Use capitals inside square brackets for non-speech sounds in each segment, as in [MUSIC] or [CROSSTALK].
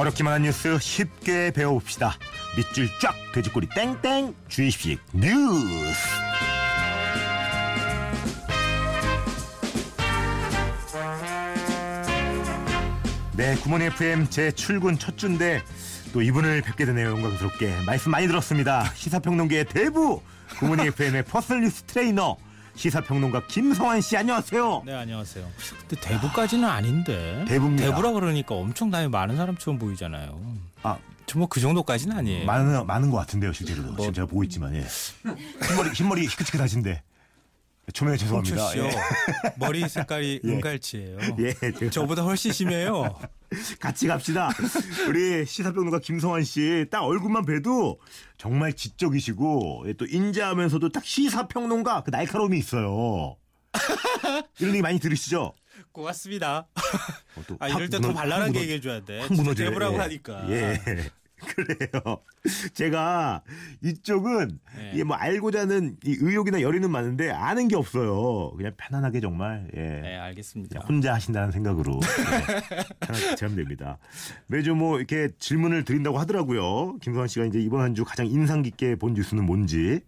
어렵기만 한 뉴스 쉽게 배워봅시다. 밑줄 쫙 돼지꼬리 땡땡 주입식 뉴스. 네, 굿모닝 FM 제 출근 첫 주인데 또 이분을 뵙게 되네요. 영광스럽게 말씀 많이 들었습니다. 시사평론계의 대부 굿모닝 FM의 personal 뉴스 트레이너 시사평론가 김성완 씨 안녕하세요. 네 안녕하세요. 근데 대부까지는 아닌데. 대부입니다. 대부라 그러니까 엄청나게 많은 사람처럼 보이잖아요. 아, 저뭐그 정도까지는 아니에요. 많은 많은 것 같은데요, 실제로도. 뭐- 지금 제가 보고 있지만 예. 흰머리 흰머리 희끗희끗하신데 초면에 죄송합니다. 홍철 씨요. 예. 머리 색깔이 [LAUGHS] 예. 은갈치예요. 예, 저보다 훨씬 심해요. [LAUGHS] 같이 갑시다. 우리 시사평론가 김성환 씨 딱 얼굴만 봬도 정말 지적이시고 예, 또 인자하면서도 딱 시사평론가 그 날카로움이 있어요. [LAUGHS] 이런 얘기 많이 들으시죠? 고맙습니다. 어, 또아확 이럴 때 더 발랄하게 얘기해줘야 돼. 확 예. 하니까. 예. 그래요. [LAUGHS] 제가 이쪽은 예. 이게 뭐 알고자 하는 이 의욕이나 열의는 많은데 아는 게 없어요. 그냥 편안하게 정말 예. 네 알겠습니다. 혼자 하신다는 생각으로 예, 편하게 제하면 됩니다. 매주 뭐 이렇게 질문을 드린다고 하더라고요. 김성환 씨가 이제 이번 한 주 가장 인상 깊게 본 뉴스는 뭔지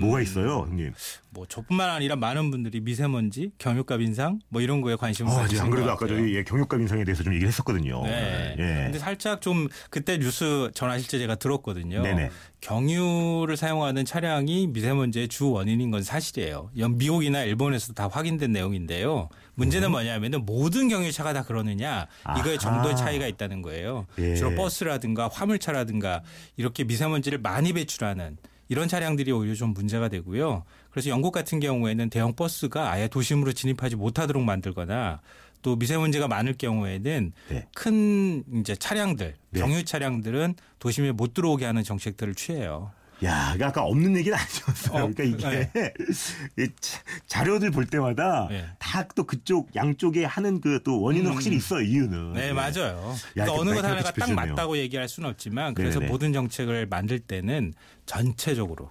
뭐가 음. 있어요, 형님? 뭐 저뿐만 아니라 많은 분들이 미세먼지, 경유값 인상 뭐 이런 거에 관심을 아, 가지신 이제 안 그래도 것 아까. 저희 예, 경유값 인상에 대해서 좀 얘기를 했었거든요. 네. 예. 근데 살짝 좀 그때 뉴스 전하실 때 제가 들었거든요. 네네. 경유를 사용하는 차량이 미세먼지의 주 원인인 건 사실이에요. 연- 미국이나 일본에서도 다 확인된 내용인데요. 문제는 뭐냐면은 모든 경유차가 다 그러느냐 이거의 음. 아하. 정도의 차이가 있다는 거예요. 예. 주로 버스라든가 화물차라든가 이렇게 미세먼지를 많이 배출하는 이런 차량들이 오히려 좀 문제가 되고요. 그래서 영국 같은 경우에는 대형 버스가 아예 도심으로 진입하지 못하도록 만들거나 또 미세먼지가 많을 경우에는 네. 큰 이제 차량들, 네. 경유 차량들은 도심에 못 들어오게 하는 정책들을 취해요. 야, 이게 아까 없는 얘기는 아니었어요. 어, 그러니까 이게 [LAUGHS] 이 자- 자료들 볼 때마다 네. 다또 그쪽 양쪽에 하는 그 또 원인은 음. 확실히 있어요. 이유는. 네, 예. 맞아요. 야, 그러니까 어느 것 하나가 딱. 맞다고 얘기할 수는 없지만 그래서 네네네. 모든 정책을 만들 때는 전체적으로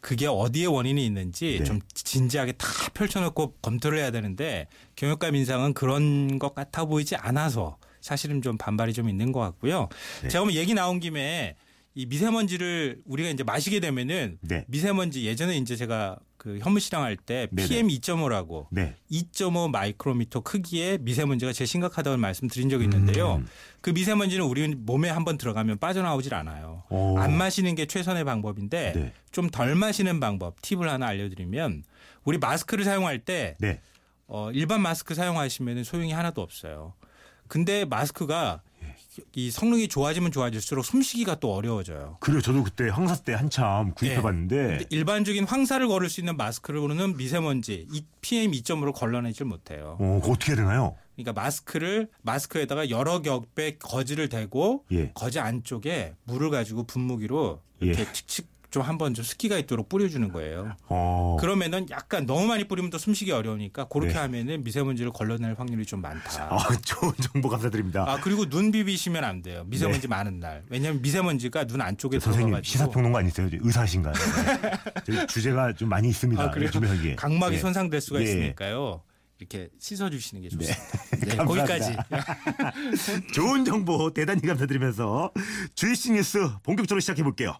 그게 어디에 원인이 있는지 네. 좀 진지하게 다 펼쳐놓고 검토를 해야 되는데 경유값 인상은 그런 것 같아 보이지 않아서 사실은 좀 반발이 좀 있는 것 같고요. 네. 제가 뭐 얘기 나온 김에 이 미세먼지를 우리가 이제 마시게 되면은 네. 미세먼지 예전에 이제 제가 그 현무시랑 할 때. PM 2.5라고 네. 2.5 마이크로미터 크기의 미세먼지가 제일 심각하다고 말씀드린 적이 있는데요. 음. 그 미세먼지는 우리 몸에 한번 들어가면 빠져나오질 않아요. 오. 안 마시는 게 최선의 방법인데 네. 좀덜 마시는 방법 팁을 하나 알려드리면 우리 마스크를 사용할 때 네. 어, 일반 마스크 사용하시면 소용이 하나도 없어요. 근데 마스크가 예. 이 성능이 좋아지면 좋아질수록 숨쉬기가 또 어려워져요. 그래요. 저도 그때 황사 때 한참 구입해 봤는데 근데 일반적인 황사를 걸을 수 있는 마스크로는 미세먼지 이 PM 2.5를 걸러내질 못해요. 어, 어떻게 해야 되나요? 그러니까 마스크를 마스크에다가 여러 겹의 거즈를 대고 예. 거즈 안쪽에 물을 가지고 분무기로 이렇게 예. 칙칙 좀 한번 좀 습기가 있도록 뿌려주는 거예요. 어. 그러면은 약간 너무 많이 뿌리면 또 숨쉬기 어려우니까 그렇게 네. 하면은 미세먼지를 걸러낼 확률이 좀 많다. 아, [LAUGHS] 좋은 정보 감사드립니다. 아 그리고 눈 비비시면 안 돼요. 미세먼지 많은 날. 왜냐하면 미세먼지가 눈 안쪽에 네. 선생님 들어가가지고 시사평론가 아니세요? 의사신가요? [LAUGHS] 네. 주제가 좀 많이 있습니다. 아, 그래요? 각막이 예. 손상될 수가 예. 있으니까요. 이렇게 씻어주시는 게 좋습니다. 네, [LAUGHS] 감사합니다. 거기까지. 좋은 정보 대단히 감사드리면서 주이씨 뉴스 본격적으로 시작해 볼게요.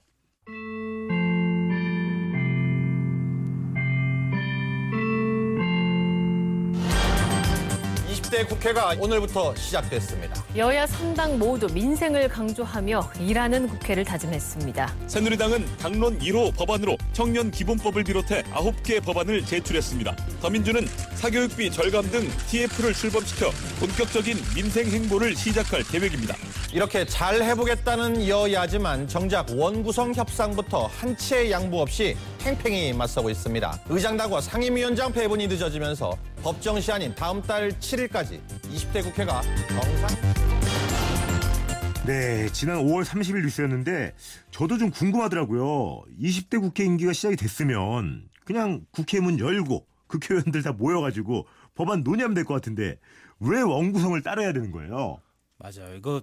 20대 국회가 오늘부터 시작됐습니다. 여야 3당 모두 민생을 강조하며 일하는 국회를 다짐했습니다. 새누리당은 당론 1호 법안으로 청년 기본법을 비롯해 9개 법안을 제출했습니다. 더민주는 사교육비 절감 등 TF를 출범시켜 본격적인 민생 행보를 시작할 계획입니다. 이렇게 잘 해보겠다는 여야지만 정작 원구성 협상부터 한 치의 양보 없이 팽팽히 맞서고 있습니다. 의장단과 상임위원장 배분이 늦어지면서 법정 시한인 다음 달 7일까지 20대 국회가 정상. 네, 지난 5월 30일 뉴스였는데 저도 좀 궁금하더라고요. 20대 국회 임기가 시작이 됐으면 그냥 국회 문 열고 국회의원들 다 모여가지고 법안 논의하면 될 것 같은데 왜 원구성을 따라야 되는 거예요? 맞아요. 이거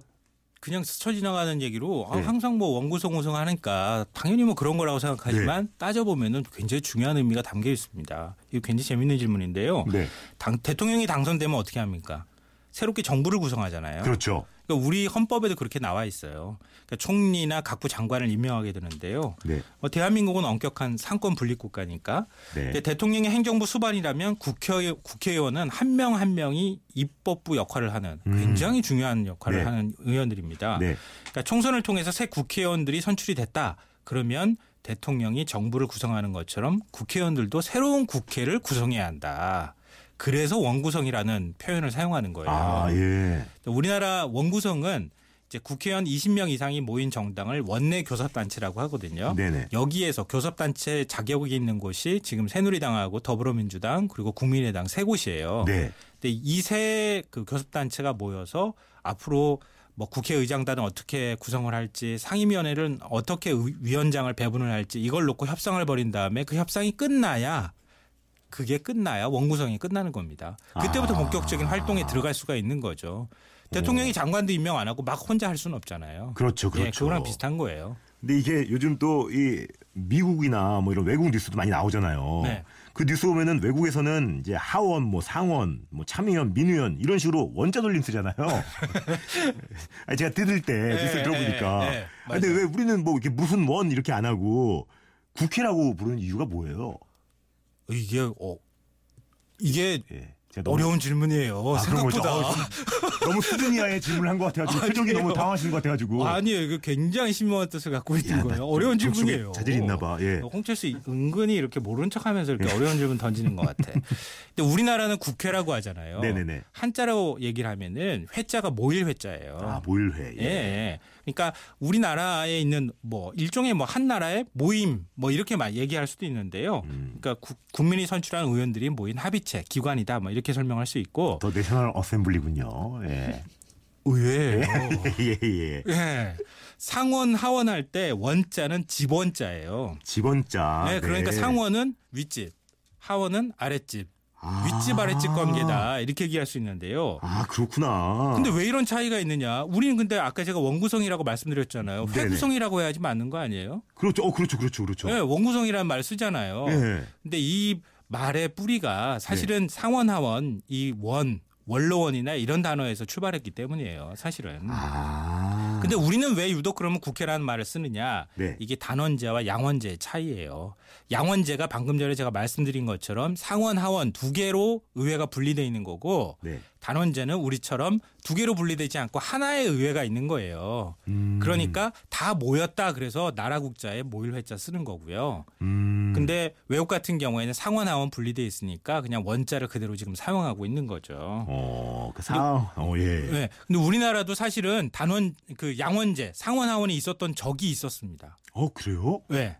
그냥 스쳐 지나가는 얘기로 아, 네. 항상 뭐 원구성 우승하니까 당연히 뭐 그런 거라고 생각하지만 네. 따져보면은 굉장히 중요한 의미가 담겨 있습니다. 이거 굉장히 재밌는 질문인데요. 네, 당, 대통령이 당선되면 어떻게 합니까? 새롭게 정부를 구성하잖아요. 그렇죠. 그러니까 우리 헌법에도 그렇게 나와 있어요. 그러니까 총리나 각부 장관을 임명하게 되는데요. 네. 어, 대한민국은 엄격한 삼권 분립 국가니까 네. 근데 대통령이 행정부 수반이라면 국회, 국회의원은 한 명 한 명이 입법부 역할을 하는 굉장히 중요한 역할을 네. 하는 의원들입니다. 네. 그러니까 총선을 통해서 새 국회의원들이 선출이 됐다. 그러면 대통령이 정부를 구성하는 것처럼 국회의원들도 새로운 국회를 구성해야 한다. 그래서 원구성이라는 표현을 사용하는 거예요. 아, 예. 우리나라 원구성은 이제 국회의원 20명 이상이 모인 정당을 원내 교섭단체라고 하거든요. 네네. 여기에서 교섭단체 자격이 있는 곳이 지금 새누리당하고 더불어민주당 그리고 국민의당 세 곳이에요. 네. 근데 이 세 그 교섭단체가 모여서 앞으로 뭐 국회의장단은 어떻게 구성을 할지 상임위원회는 어떻게 의- 위원장을 배분을 할지 이걸 놓고 협상을 벌인 다음에 그 협상이 끝나야 그게 끝나야 원구성이 끝나는 겁니다. 그때부터 아. 본격적인 활동에 들어갈 수가 있는 거죠. 대통령이 장관도 임명 안 하고 막 혼자 할 수는 없잖아요. 그렇죠, 예, 그렇죠. 그거랑 비슷한 거예요. 근데 이게 요즘 또 이 미국이나 뭐 이런 외국 뉴스도 많이 나오잖아요. 네. 그 뉴스 보면은 외국에서는 이제 하원, 뭐 상원, 뭐 참의원, 민의원 이런 식으로 원자 돌림 쓰잖아요. [LAUGHS] 아니, 제가 뜯을 때 뉴스를 예, 들어보니까. 예, 예, 아, 근데. 왜 우리는 뭐 이렇게 무슨 원 이렇게 안 하고 국회라고 부르는 이유가 뭐예요? 이게 어 이게 예. 어려운 질문이에요. 아. 생각보다. 어, 좀 너무 수준 이하의 질문을 한 것 같아가지고 [LAUGHS] 표정이 아니에요. 너무 당하신 것 같아가지고. 아니에요. 이거 굉장히 심오한 뜻을 갖고 있는 야, 나 거예요. 좀 어려운 질문이에요. 자질이 있나 봐. 예. 홍철수 은근히 이렇게 모른 척하면서 이렇게 어려운 질문 던지는 것 같아. 근데 우리나라는 국회라고 하잖아요. 네네네. 한자로 얘기를 하면은 회자가 모일 회자예요. 아, 모일회. 예. 예. 그러니까 우리나라에 있는 뭐 일종의 뭐 한 나라의 모임 뭐 이렇게 막 얘기할 수도 있는데요. 음. 그러니까 국- 국민이 선출한 의원들이 모인 합의체 기관이다 뭐 이렇게 설명할 수 있고 더 내셔널 어셈블리군요. 예. 의외예요. 예, [LAUGHS] 예. 예. 상원 하원할 때 원자는 집원자예요. 집원자. 네, 그러니까 네. 상원은 윗집, 하원은 아랫집. 아. 윗집 아랫집 관계다 이렇게 얘기할 수 있는데요. 아, 그렇구나. 근데 왜 이런 차이가 있느냐? 우리는 근데 아까 제가 원구성이라고 말씀드렸잖아요. 회구성이라고 해야지 맞는 거 아니에요? 그렇죠. 어, 그렇죠. 그렇죠. 그렇죠. 네, 원구성이라는 말 쓰잖아요. 예. 근데 이 말의 뿌리가 사실은 상원 하원 이 원 원로원이나 이런 단어에서 출발했기 때문이에요. 사실은. 아. 근데 우리는 왜 유독 그러면 국회라는 말을 쓰느냐? 네. 이게 단원제와 양원제의 차이예요. 양원제가 방금 전에 제가 말씀드린 것처럼 상원 하원 두 개로 의회가 분리돼 있는 거고 네. 단원제는 우리처럼 두 개로 분리되지 않고 하나의 의회가 있는 거예요. 음. 그러니까 다 모였다 그래서 나라 국자에 모일 회자 쓰는 거고요. 음. 근데 외국 같은 경우에는 상원 하원 분리돼 있으니까 그냥 원자를 그대로 지금 사용하고 있는 거죠. 어, 그 사, 어, 예. 네. 근데 우리나라도 사실은 단원 그 양원제 상원 하원이 있었던 적이 있었습니다. 어, 그래요? 왜?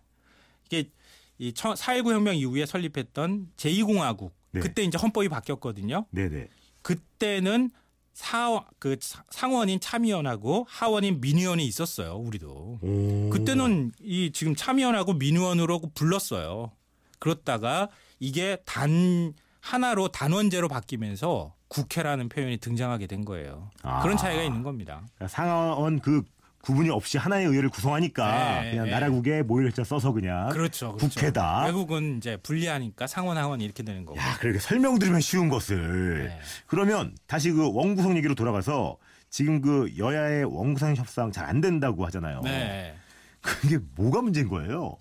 이게 이 4.19 혁명 이후에 설립했던 제2공화국 네. 그때 이제 헌법이 바뀌었거든요. 네네. 그때는 사, 그 상원인 참의원하고 하원인 민의원이 있었어요. 우리도. 오. 그때는 이 지금 참의원하고 민의원으로 불렀어요. 그렇다가 이게 단 하나로 단원제로 바뀌면서 국회라는 표현이 등장하게 된 거예요. 아. 그런 차이가 있는 겁니다. 그러니까 상하원 그 구분이 없이 하나의 의회를 구성하니까 네, 그냥 네. 나라국에 모일 회자 써서 그냥 그렇죠. 그렇죠. 국회다. 외국은 이제 분리하니까 상원 하원 이렇게 되는 거고. 야, 그렇게 설명 드리면 쉬운 것을. 네. 그러면 다시 그 원구성 얘기로 돌아가서 지금 그 여야의 원구성 협상 잘 안 된다고 하잖아요. 네. 그게 뭐가 문제인 거예요?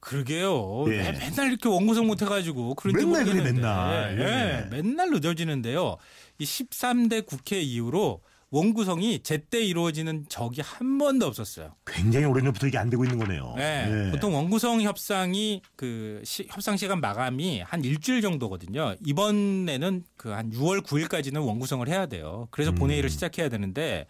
그러게요. 예. 매- 맨날 이렇게 원구성 못 해가지고 그런지 맨날 그래, 모르겠는데. 맨날. 예. 예. 맨날 늦어지는데요. 이 13대 국회 이후로 원구성이 제때 이루어지는 적이 한 번도 없었어요. 굉장히 오래전부터 이게 안 되고 있는 거네요. 네. 예. 보통 원구성 협상이 그 시- 협상 시간 마감이 한 일주일 정도거든요. 이번에는 그 한 6월 9일까지는 원구성을 해야 돼요. 그래서 음. 본회의를 시작해야 되는데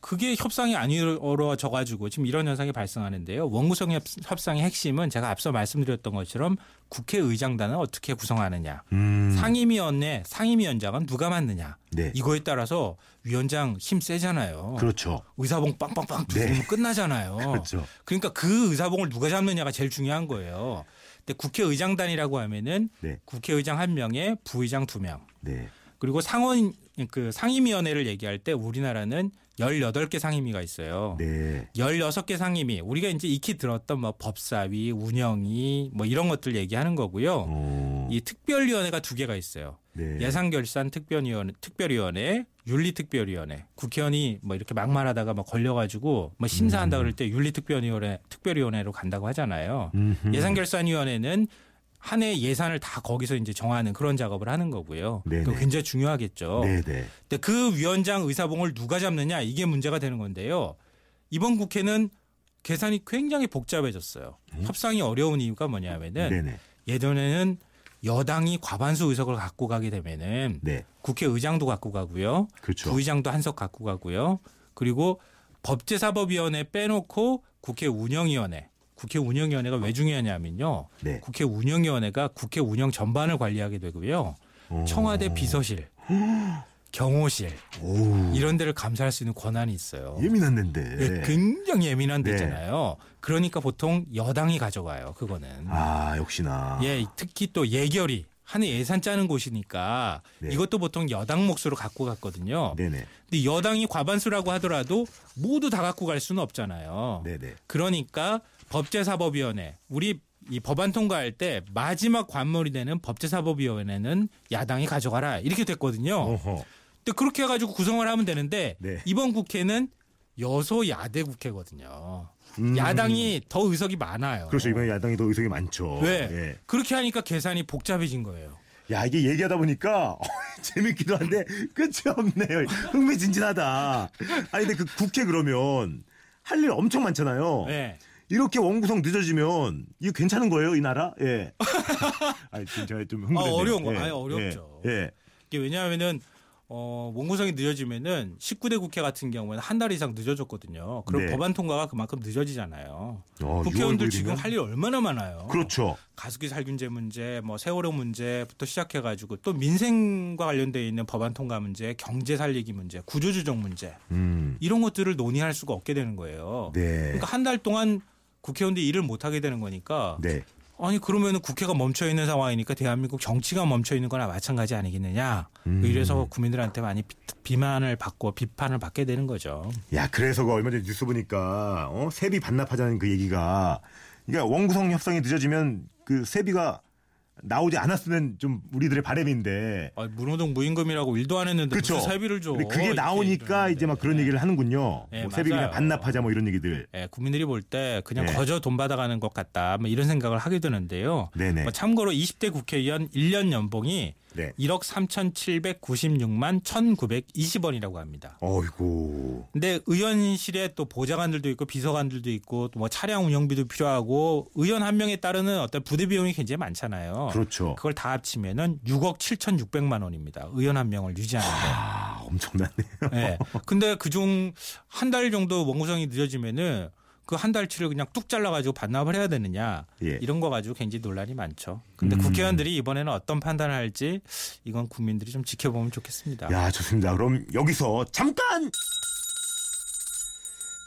그게 협상이 안 이루어져 가지고 지금 이런 현상이 발생하는데요. 원구성 협- 협상의 핵심은 제가 앞서 말씀드렸던 것처럼 국회의장단은 어떻게 구성하느냐. 음. 상임위원회 상임위원장은 누가 맡느냐. 네. 이거에 따라서 위원장 힘 세잖아요. 그렇죠. 의사봉 빵빵빵 네. 두르면 끝나잖아요. [LAUGHS] 그렇죠. 그러니까 그 의사봉을 누가 잡느냐가 제일 중요한 거예요. 근데 국회의장단이라고 하면은 네. 국회의장 한 명에 부의장 두 명. 네. 그리고 상원 그 상임위원회를 얘기할 때 우리나라는 18개 상임위가 있어요. 네. 16개 상임위. 우리가 이제 익히 들었던 뭐 법사위, 운영위 뭐 이런 것들 얘기하는 거고요. 어. 이 특별위원회가 두 개가 있어요. 네. 예산결산 특별위원회, 특별위원회, 윤리특별위원회. 국회의원이 뭐 이렇게 막말하다가 막 걸려가지고 뭐 심사한다 그럴 때 윤리특별위원회, 특별위원회로 간다고 하잖아요. 음흠. 예산결산위원회는 한 해 예산을 다 거기서 이제 정하는 그런 작업을 하는 거고요. 그 굉장히 중요하겠죠. 네네. 근데 그 위원장 의사봉을 누가 잡느냐 이게 문제가 되는 건데요. 이번 국회는 계산이 굉장히 복잡해졌어요. 협상이 어려운 이유가 뭐냐면은 음? 네네. 예전에는 여당이 과반수 의석을 갖고 가게 되면은 네. 국회 의장도 갖고 가고요. 그렇죠. 부의장도 한 석 갖고 가고요. 그리고 법제사법위원회 빼놓고 국회 운영위원회. 국회 운영위원회가 왜 중요하냐면요. 네. 국회 운영위원회가 국회 운영 전반을 관리하게 되고요. 어. 청와대 비서실, 경호실 오. 이런 데를 감사할 수 있는 권한이 있어요. 예민한 데인데. 예, 굉장히 예민한 네. 데잖아요. 그러니까 보통 여당이 가져가요. 그거는. 아 역시나. 예, 특히 또 예결위 한해 예산 짜는 곳이니까 네. 이것도 보통 여당 몫으로 갖고 갔거든요. 네네. 근데 여당이 과반수라고 하더라도 모두 다 갖고 갈 수는 없잖아요. 네네. 그러니까 법제사법위원회 우리 이 법안 통과할 때 마지막 관물이 되는 법제사법위원회는 야당이 가져가라 이렇게 됐거든요. 어허. 근데 그렇게 해가지고 구성을 하면 되는데 네. 이번 국회는 여소야대 국회거든요. 음. 야당이 더 의석이 많아요. 그렇죠. 이번에 야당이 더 의석이 많죠. 네. 예. 그렇게 하니까 계산이 복잡해진 거예요. 야 이게 얘기하다 보니까 [LAUGHS] 재밌기도 한데 끝이 없네요. 흥미진진하다. 아니 근데 그 국회 그러면 할 일 엄청 많잖아요. 네. 이렇게 원구성 늦어지면 이거 괜찮은 거예요, 이 나라? 예. [LAUGHS] 아니 지금 제가 좀 흥분했네요. 아, 어려운 거. 예. 아니, 어렵죠. 예. 예. 이게 왜냐하면은 어, 원구성이 늦어지면은 19대 국회 같은 경우에는 한 달 이상 늦어졌거든요. 그럼 네. 법안 통과가 그만큼 늦어지잖아요. 어, 국회의원들 6월 지금? 할 일 얼마나 많아요. 그렇죠. 가습기 살균제 문제, 뭐 세월호 문제부터 시작해가지고 또 민생과 관련돼 있는 법안 통과 문제, 경제 살리기 문제, 구조조정 문제 음. 이런 것들을 논의할 수가 없게 되는 거예요. 네. 그러니까 한 달 동안 국회의원들이 일을 못 하게 되는 거니까 네. 아니 그러면 국회가 멈춰 있는 상황이니까 대한민국 정치가 멈춰 있는 거나 마찬가지 아니겠느냐. 음. 이래서 국민들한테 많이 비- 비난을 받고 비판을 받게 되는 거죠. 야, 그래서 그 얼마 전에 뉴스 보니까 어? 세비 반납하자는 그 얘기가 그러니까 원구성 협상이 늦어지면 그 세비가 나오지 않았으면 좀 우리들의 바람인데 아, 문호동 무임금이라고 일도 안 했는데 그렇죠. 무슨 세비를 줘. 그게 나오니까 이제 막 그런 하는데. 얘기를 하는군요. 네, 뭐 세비 그냥. 반납하자 뭐 이런 얘기들. 예, 국민들이 볼 때 그냥 네. 거저 돈 받아가는 것 같다. 뭐 이런 생각을 하게 되는데요. 네네. 뭐 참고로 20대 국회의원 1년 연봉이 네. 1억 3,796만 1,920원이라고 합니다. 어이구. 근데 의원실에 또 보좌관들도 있고 비서관들도 있고 또 뭐 차량 운영비도 필요하고 의원 한 명에 따르는 어떤 부대 비용이 굉장히 많잖아요. 그렇죠. 그걸 다 합치면은 6억 7,600만 원입니다. 의원 한 명을 유지하는데. 아, 엄청나네요. 예. 근데 그중 한 달 정도 원구성이 늦어지면은 그 한 달치를 그냥 뚝 잘라가지고 반납을 해야 되느냐 예. 이런 거 가지고 굉장히 논란이 많죠. 근데 음. 국회의원들이 이번에는 어떤 판단을 할지 이건 국민들이 좀 지켜보면 좋겠습니다. 야, 좋습니다. 그럼 여기서 잠깐!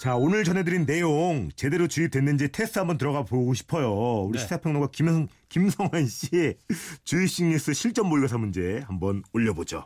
자, 오늘 전해드린 내용 제대로 주입됐는지 테스트 한번 들어가 보고 싶어요. 우리 네. 시사평론가 김성, 김성환 씨 주의식 뉴스 실전 모의고사 문제 한번 올려보죠.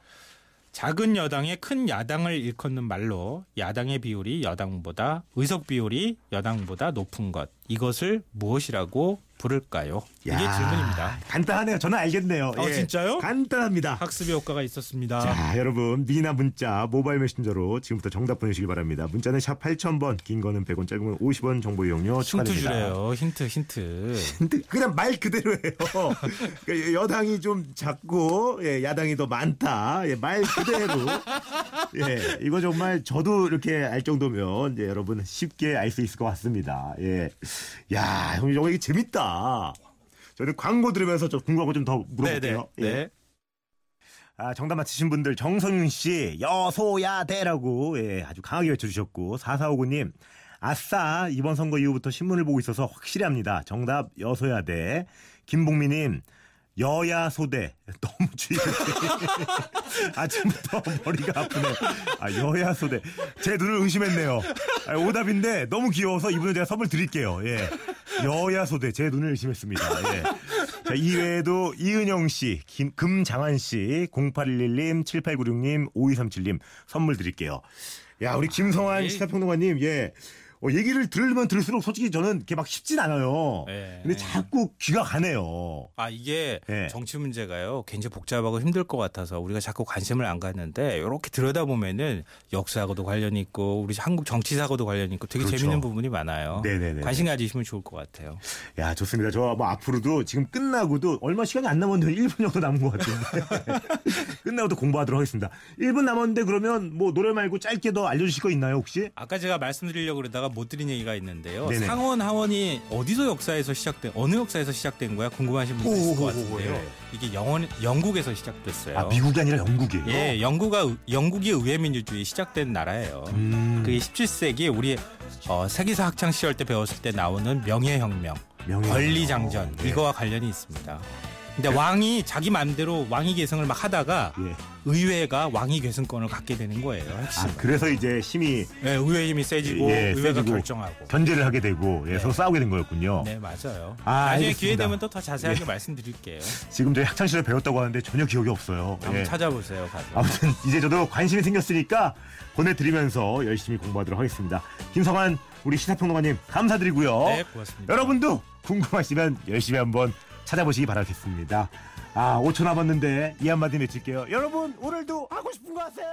작은 여당의 큰 야당을 일컫는 말로 야당의 비율이 여당보다 의석 비율이 여당보다 높은 것. 이것을 무엇이라고 부를까요? 이게 야, 질문입니다. 간단하네요. 저는 알겠네요. 아, 진짜요? 간단합니다. 학습의 효과가 있었습니다. 자, 여러분 미나 문자 모바일 메신저로 지금부터 정답 보내주시기 바랍니다. 문자는 샵 8000번, 긴 거는 100원, 짧은 건 50원 정보 이용료 힌트 추가됩니다. 주래요. 힌트 힌트. 근데 그냥 말 그대로예요. [LAUGHS] 그러니까 여당이 좀 작고 예, 야당이 더 많다. 예, 말 그대로. 예, 이거 정말 저도 이렇게 알 정도면 이제 여러분 쉽게 알 수 있을 것 같습니다. 예, 야, 형 이거 재밌다. 저는 광고 들으면서 좀 궁금한 거 좀 더 물어볼게요. 네. 예. 아, 정답 맞히신 분들 정성윤 씨 여소야대라고 예, 아주 강하게 외쳐주셨고 4459님 아싸 이번 선거 이후부터 신문을 보고 있어서 확실히 합니다. 정답 여소야대 김봉미님 여야 소대 너무 주의 [LAUGHS] 아침부터 머리가 아프네. 아 여야 소대 제 눈을 의심했네요. 아, 오답인데 너무 귀여워서 이분은 제가 선물 드릴게요. 예 여야 소대 제 눈을 의심했습니다. 예. 자, 이외에도 이은영 씨, 김, 금장한 씨, 0811님, 7896님, 5237님 선물 드릴게요. 야, 우리 김성환 예. 시사평론가님, 예. 어, 얘기를 들으면 들을수록 솔직히 저는 이게 막 쉽진 않아요. 예. 근데 자꾸 귀가 가네요. 아 이게 예. 정치 문제가요 굉장히 복잡하고 힘들 것 같아서 우리가 자꾸 관심을 안 갖는데 이렇게 들여다 보면은 역사하고도 관련이 있고 우리 한국 정치사하고도 관련이 있고 되게 그렇죠. 재밌는 부분이 많아요. 네네네. 관심 가지시면 좋을 것 같아요. 야, 좋습니다. 저 뭐 앞으로도 지금 끝나고도 얼마 시간이 안 남았는데 1분 정도 남은 것 같은데. [LAUGHS] 끝나고도 공부하도록 하겠습니다. 1분 남았는데 그러면 뭐 노래 말고 짧게 더 알려주실 거 있나요, 혹시? 아까 제가 말씀드리려고 그러다가 못 드린 얘기가 있는데요. 네네. 상원 하원이 어디서 역사에서 시작된 어느 역사에서 시작된 거야 궁금하신 분들 있을 것 같은데요. 예. 이게 영원, 영국에서 시작됐어요. 아, 미국이 아니라 영국이에요? 예, 영국가 영국이 의회 민주주의 시작된 나라예요. 음, 그게 17세기 우리 어, 세계사 학창 시절 때 배웠을 때 나오는 명예혁명, 명예혁명. 권리장전 네. 이거와 관련이 있습니다. 근데 왕이 자기 마음대로 왕위 계승을 막 하다가 예. 의회가 왕위 계승권을 갖게 되는 거예요. 핵심. 아, 그래서 이제 힘이 네, 의회 힘이 세지고 예, 의회가 세지고 결정하고. 견제를 하게 되고 예, 서로 싸우게 된 거였군요. 네, 맞아요. 아, 나중에 알겠습니다. 기회 되면 또 더 자세하게 말씀드릴게요. 지금 저희 학창 시절 배웠다고 하는데 전혀 기억이 없어요. 한번 예. 찾아보세요. 가서. 아무튼 이제 저도 관심이 생겼으니까 보내드리면서 열심히 공부하도록 하겠습니다. 김성환 우리 시사평론가님 감사드리고요. 네, 고맙습니다. 여러분도 궁금하시면 열심히 한번 찾아보시기 바라겠습니다. 아, 5초 남았는데 이 한마디 외칠게요. 여러분 오늘도 하고 싶은 거 하세요.